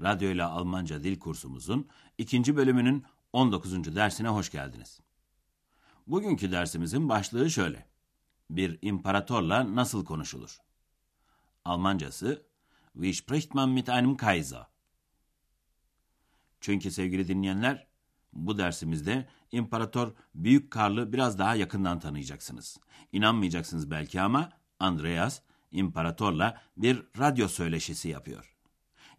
Radyo ile Almanca dil kursumuzun ikinci bölümünün 19. dersine hoş geldiniz. Bugünkü dersimizin başlığı şöyle. Bir imparatorla nasıl konuşulur? Almancası Wie spricht man mit einem Kaiser? Çünkü sevgili dinleyenler, bu dersimizde İmparator Büyük Karl'ı biraz daha yakından tanıyacaksınız. İnanmayacaksınız belki ama Andreas İmparatorla bir radyo söyleşisi yapıyor.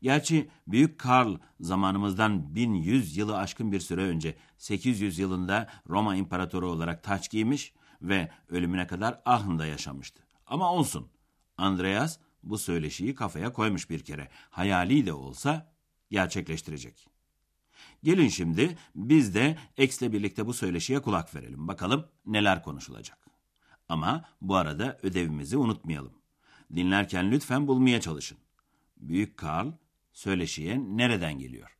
Gerçi Büyük Karl zamanımızdan 1100 yılı aşkın bir süre önce 800 yılında Roma İmparatoru olarak taç giymiş ve ölümüne kadar Aachen'da yaşamıştı. Ama olsun. Andreas bu söyleşiyi kafaya koymuş bir kere. Hayali de olsa gerçekleştirecek. Gelin şimdi biz de X'le birlikte bu söyleşiye kulak verelim. Bakalım neler konuşulacak. Ama bu arada ödevimizi unutmayalım. Dinlerken lütfen bulmaya çalışın. Büyük Karl söyleşiye nereden geliyor?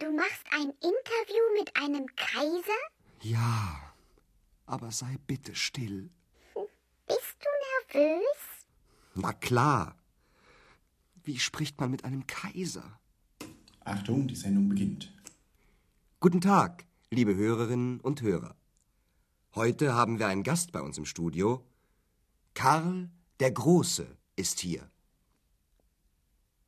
Du machst ein Interview mit einem Kaiser? Ja, aber sei bitte still. Bist du nervös? Na klar. Wie spricht man mit einem Kaiser? Achtung, die Sendung beginnt. Guten Tag, liebe Hörerinnen und Hörer. Heute haben wir einen Gast bei uns im Studio. Karl der Große ist hier.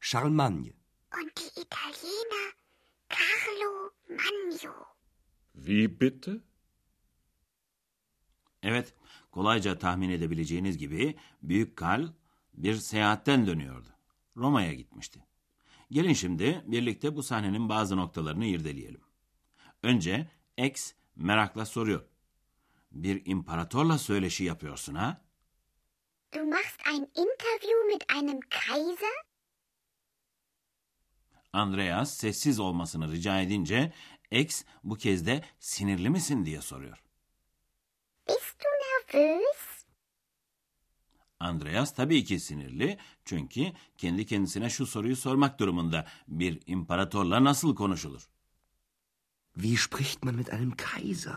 Charlemagne. Und die Italiener Carlo Magno. Wie bitte? Evet, kolayca tahmin edebileceğiniz gibi Büyük Karl bir seyahatten dönüyordu. Roma'ya gitmişti. Gelin şimdi birlikte bu sahnenin bazı noktalarını irdeleyelim. Önce X merakla soruyor. Bir imparatorla söyleşi yapıyorsun ha? Du machst ein Interview mit einem Kaiser? Andreas sessiz olmasını rica edince X bu kez de sinirli misin diye soruyor. Bist du nervös? Andreas tabii ki sinirli çünkü kendi kendisine şu soruyu sormak durumunda. Bir imparatorla nasıl konuşulur? Wie spricht man mit einem Kaiser?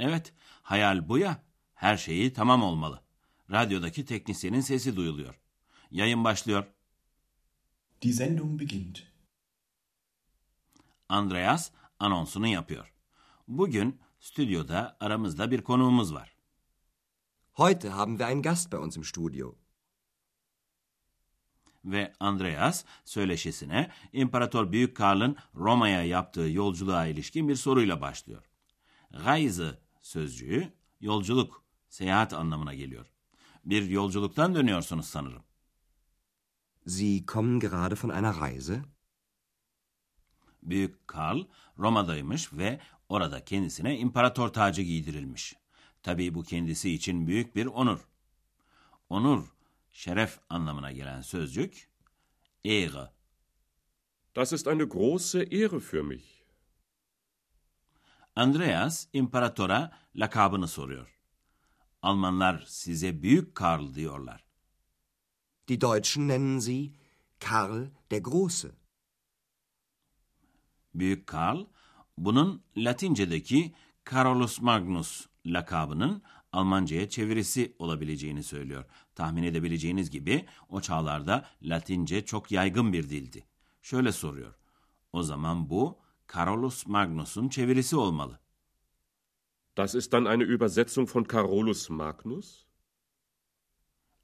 Evet, hayal bu ya. Her şeyi tamam olmalı. Radyodaki teknisyenin sesi duyuluyor. Yayın başlıyor. Die Sendung beginnt. Andreas anonsunu yapıyor. Bugün stüdyoda aramızda bir konuğumuz var. Heute haben wir einen Gast bei uns im Studio. Ve Andreas söyleşisine İmparator Büyük Karl'ın Roma'ya yaptığı yolculuğa ilişkin bir soruyla başlıyor. Reise sözcüğü yolculuk, seyahat anlamına geliyor. Bir yolculuktan dönüyorsunuz sanırım. Sie kommen gerade von einer Reise? Büyük Karl Roma'daymış ve orada kendisine imparator tacı giydirilmiş. Tabii bu kendisi için büyük bir onur. Onur, şeref anlamına gelen sözcük, Ehre. Das ist eine große Ehre für mich. Andreas, imparatora lakabını soruyor. Almanlar size Büyük Karl diyorlar. Die Deutschen nennen Sie Karl der Große. Büyük Karl, bunun Latince'deki Carolus Magnus lakabının Almanca'ya çevirisi olabileceğini söylüyor. Tahmin edebileceğiniz gibi o çağlarda Latince çok yaygın bir dildi. Şöyle soruyor. O zaman bu Carolus Magnus'un çevirisi olmalı. Das ist dann eine Übersetzung von Carolus Magnus?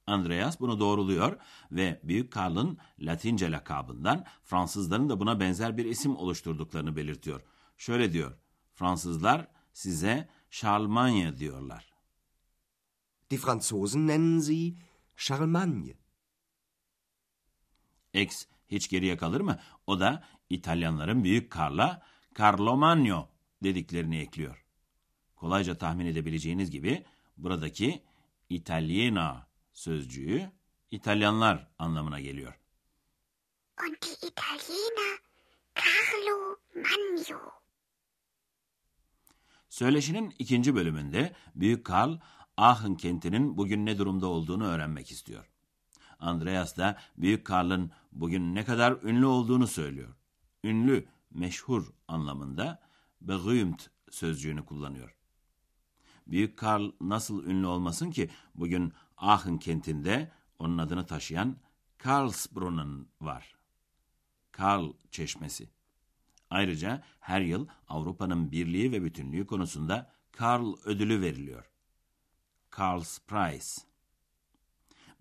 Andreas bunu doğruluyor ve Büyük Karl'ın Latince lakabından Fransızların da buna benzer bir isim oluşturduklarını belirtiyor. Şöyle diyor, Fransızlar size Charlemagne diyorlar. Die Franzosen nennen sie Charlemagne. X hiç geriye kalır mı? O da İtalyanların Büyük Karl'a Carlo Magno dediklerini ekliyor. Kolayca tahmin edebileceğiniz gibi buradaki Italiena sözcüğü İtalyanlar anlamına geliyor. Und die Italiener Carlo Magno. Söyleşinin ikinci bölümünde Büyük Karl Aachen kentinin bugün ne durumda olduğunu öğrenmek istiyor. Andreas da Büyük Karl'ın bugün ne kadar ünlü olduğunu söylüyor. Ünlü, meşhur anlamında berühmt sözcüğünü kullanıyor. Büyük Karl nasıl ünlü olmasın ki bugün Aachen kentinde onun adını taşıyan Karlsbrunnen var. Karl Çeşmesi. Ayrıca her yıl Avrupa'nın birliği ve bütünlüğü konusunda Karl ödülü veriliyor. Karl's Prize.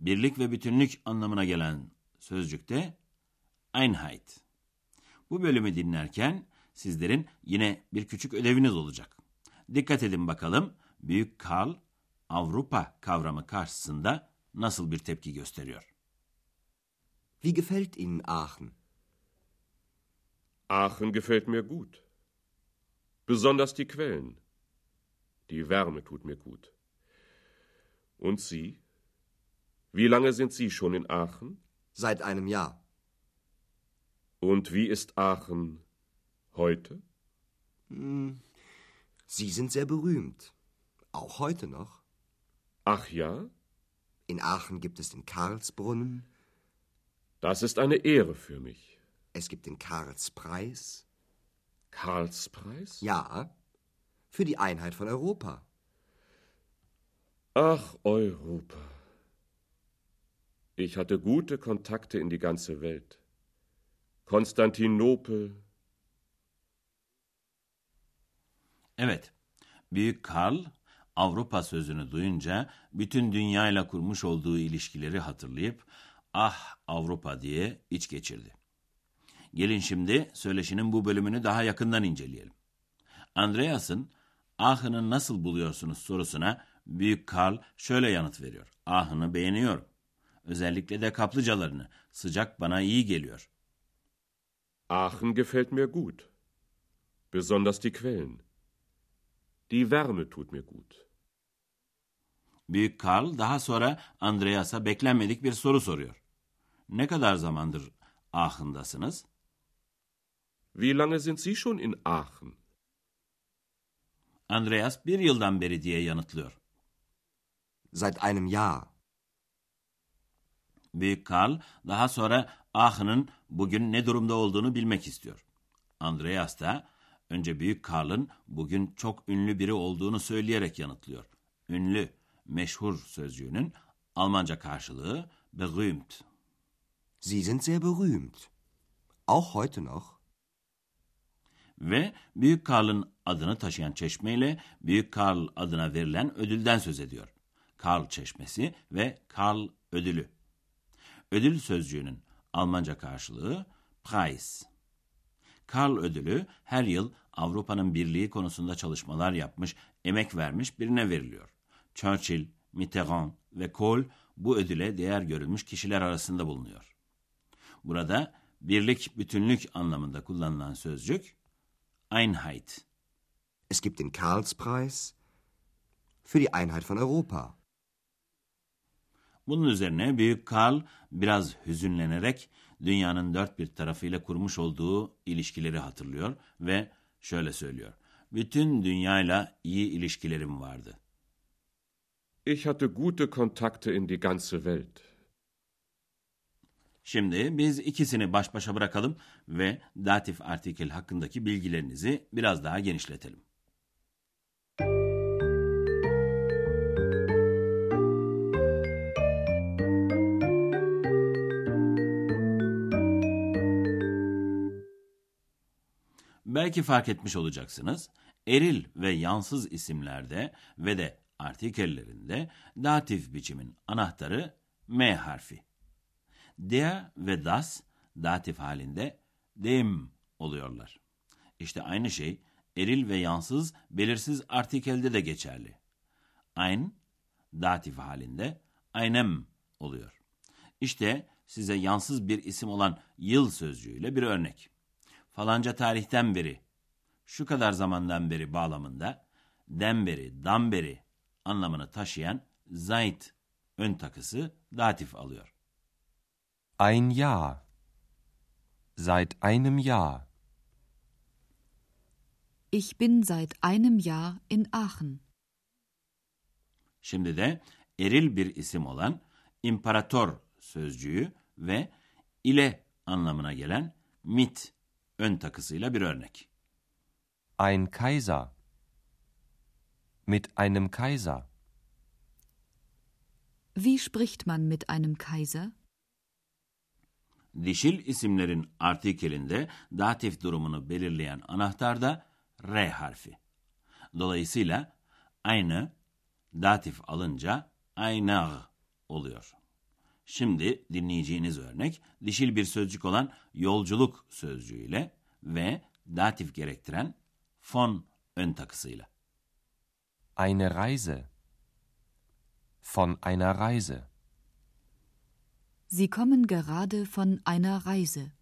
Birlik ve bütünlük anlamına gelen sözcükte Einheit. Bu bölümü dinlerken sizlerin yine bir küçük ödeviniz olacak. Dikkat edin bakalım Büyük Karl Avrupa kavramı karşısında nasıl bir tepki gösteriyor? Wie gefällt Ihnen Aachen? Aachen gefällt mir gut. Besonders die Quellen. Die Wärme tut mir gut. Und Sie? Wie lange sind Sie schon in Aachen? Seit einem Jahr. Und wie ist Aachen heute? Sie sind sehr berühmt. Auch heute noch. Ach ja, In Aachen gibt es den Karlsbrunnen, das ist eine Ehre für mich. es gibt den Karlspreis. Karlspreis? Ja, für die Einheit von Europa. Ach, Europa. Ich hatte gute Kontakte in die ganze Welt. Konstantinopel, Evet, Büyük Karl Avrupa sözünü duyunca bütün dünyayla kurmuş olduğu ilişkileri hatırlayıp ah Avrupa diye iç geçirdi. Gelin şimdi söyleşinin bu bölümünü daha yakından inceleyelim. Andreas'ın Aachen'ı nasıl buluyorsunuz sorusuna Büyük Karl şöyle yanıt veriyor. Aachen'ı beğeniyorum. Özellikle de kaplıcalarını. Sıcak bana iyi geliyor. Aachen gefällt mir gut. Besonders die Quellen. Die Wärme tut mir gut. Büyük Karl daha sonra Andreas'a beklenmedik bir soru soruyor. Ne kadar zamandır Aachen'dasınız? Wie lange sind Sie schon in Aachen? Andreas bir yıldan beri diye yanıtlıyor. Seit einem Jahr. Büyük Karl daha sonra Aachen'ın bugün ne durumda olduğunu bilmek istiyor. Andreas da önce Büyük Karl'ın bugün çok ünlü biri olduğunu söyleyerek yanıtlıyor. Ünlü, meşhur sözcüğünün Almanca karşılığı berühmt. Sie sind sehr berühmt. Auch heute noch. Ve Büyük Karl'ın adını taşıyan çeşmeyle Büyük Karl adına verilen ödülden söz ediyor. Karl Çeşmesi ve Karl Ödülü. Ödül sözcüğünün Almanca karşılığı Preis. Karl Ödülü her yıl Avrupa'nın birliği konusunda çalışmalar yapmış, emek vermiş birine veriliyor. Churchill, Mitterrand ve Kohl bu ödüle değer görülmüş kişiler arasında bulunuyor. Burada birlik, bütünlük anlamında kullanılan sözcük Einheit. Es gibt den Karlspreis für die Einheit von Europa. Bunun üzerine Büyük Karl biraz hüzünlenerek dünyanın dört bir tarafıyla kurmuş olduğu ilişkileri hatırlıyor ve şöyle söylüyor. Bütün dünyayla iyi ilişkilerim vardı. Ich hatte gute Kontakte in die ganze Welt. Şimdi biz ikisini baş başa bırakalım ve datif artikel hakkındaki bilgilerinizi biraz daha genişletelim. Belki fark etmiş olacaksınız. Eril ve yansız isimlerde ve de artikellerinde datif biçimin anahtarı M harfi. Der ve das datif halinde dem oluyorlar. İşte aynı şey eril ve yansız belirsiz artikelde de geçerli. Ein datif halinde einem oluyor. İşte size yansız bir isim olan yıl sözcüğüyle bir örnek. Falanca tarihten beri, şu kadar zamandan beri bağlamında den beri, dan beri anlamını taşıyan seit ön takısı datif alıyor. Ein Jahr. Seit einem Jahr. Ich bin seit einem Jahr in Aachen. Şimdi de eril bir isim olan imparator sözcüğü ve ile anlamına gelen mit ön takısıyla bir örnek. Ein Kaiser. Mit einem Kaiser. Wie spricht man mit einem Kaiser? Dişil isimlerin artikelinde datif durumunu belirleyen anahtar da R harfi. Dolayısıyla aynı datif alınca aynar oluyor. Şimdi dinleyeceğiniz örnek dişil bir sözcük olan yolculuk sözcüğüyle ve datif gerektiren von ön takısıyla. Eine Reise. Von einer Reise. Sie kommen gerade von einer Reise.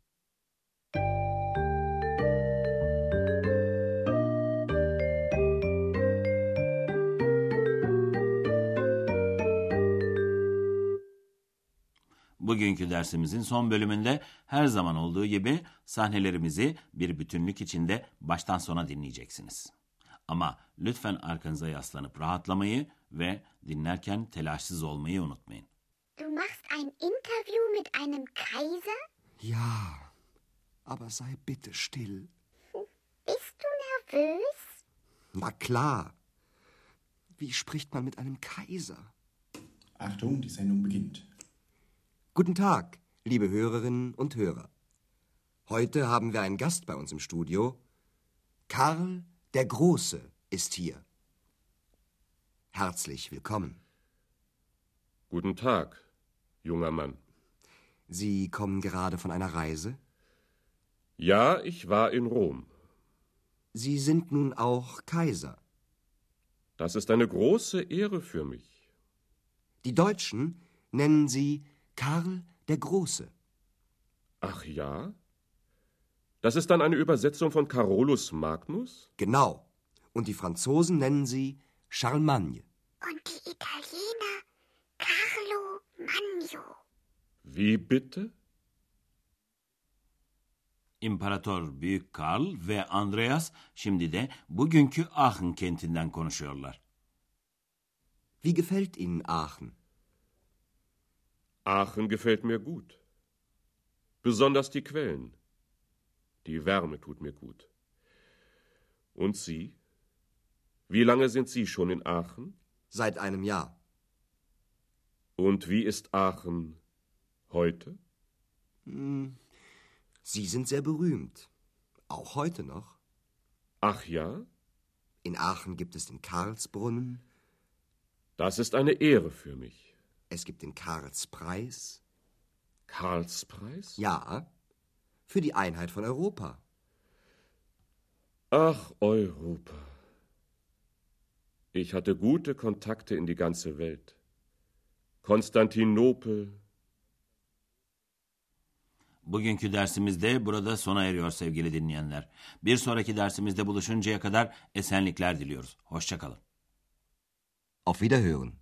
Bugünkü dersimizin son bölümünde her zaman olduğu gibi sahnelerimizi bir bütünlük içinde baştan sona dinleyeceksiniz. Ama lütfen arkanıza yaslanıp rahatlamayı ve dinlerken telaşsız olmayı unutmayın. Du machst ein Interview mit einem Kaiser? Ja, aber sei bitte still. Bist du nervös? Na klar. Wie spricht man mit einem Kaiser? Achtung, die Sendung beginnt. Guten Tag, liebe Hörerinnen und Hörer. Heute haben wir einen Gast bei uns im Studio. Karl der Große ist hier. Herzlich willkommen. Guten Tag, junger Mann. Sie kommen gerade von einer Reise? Ja, ich war in Rom. Sie sind nun auch Kaiser. Das ist eine große Ehre für mich. Die Deutschen nennen Sie Karl der Große. Ach ja? Das ist dann eine Übersetzung von Carolus Magnus? Genau. Und die Franzosen nennen sie Charlemagne. Und die Italiener Carlo Magno. Wie bitte? İmparator Büyük Karl ve Andreas şimdi de bugünkü Aachen kentinden konuşuyorlar. Wie gefällt Ihnen Aachen? Aachen gefällt mir gut. Besonders die Quellen. Die Wärme tut mir gut. Und Sie? Wie lange sind Sie schon in Aachen? Seit einem Jahr. Und wie ist Aachen heute? Sie sind sehr berühmt. Auch heute noch. Ach ja? In Aachen gibt es den Karlsbrunnen, Das ist eine Ehre für mich. Es gibt den Karlspreis. Karlspreis? Ja, für die Einheit von Europa. Ach, Europa. Ich hatte gute Kontakte in die ganze Welt. Konstantinopel, Bugünkü dersimiz de burada sona eriyor sevgili dinleyenler. Bir sonraki dersimizde buluşuncaya kadar esenlikler diliyoruz. Hoşçakalın. Auf Wiederhören.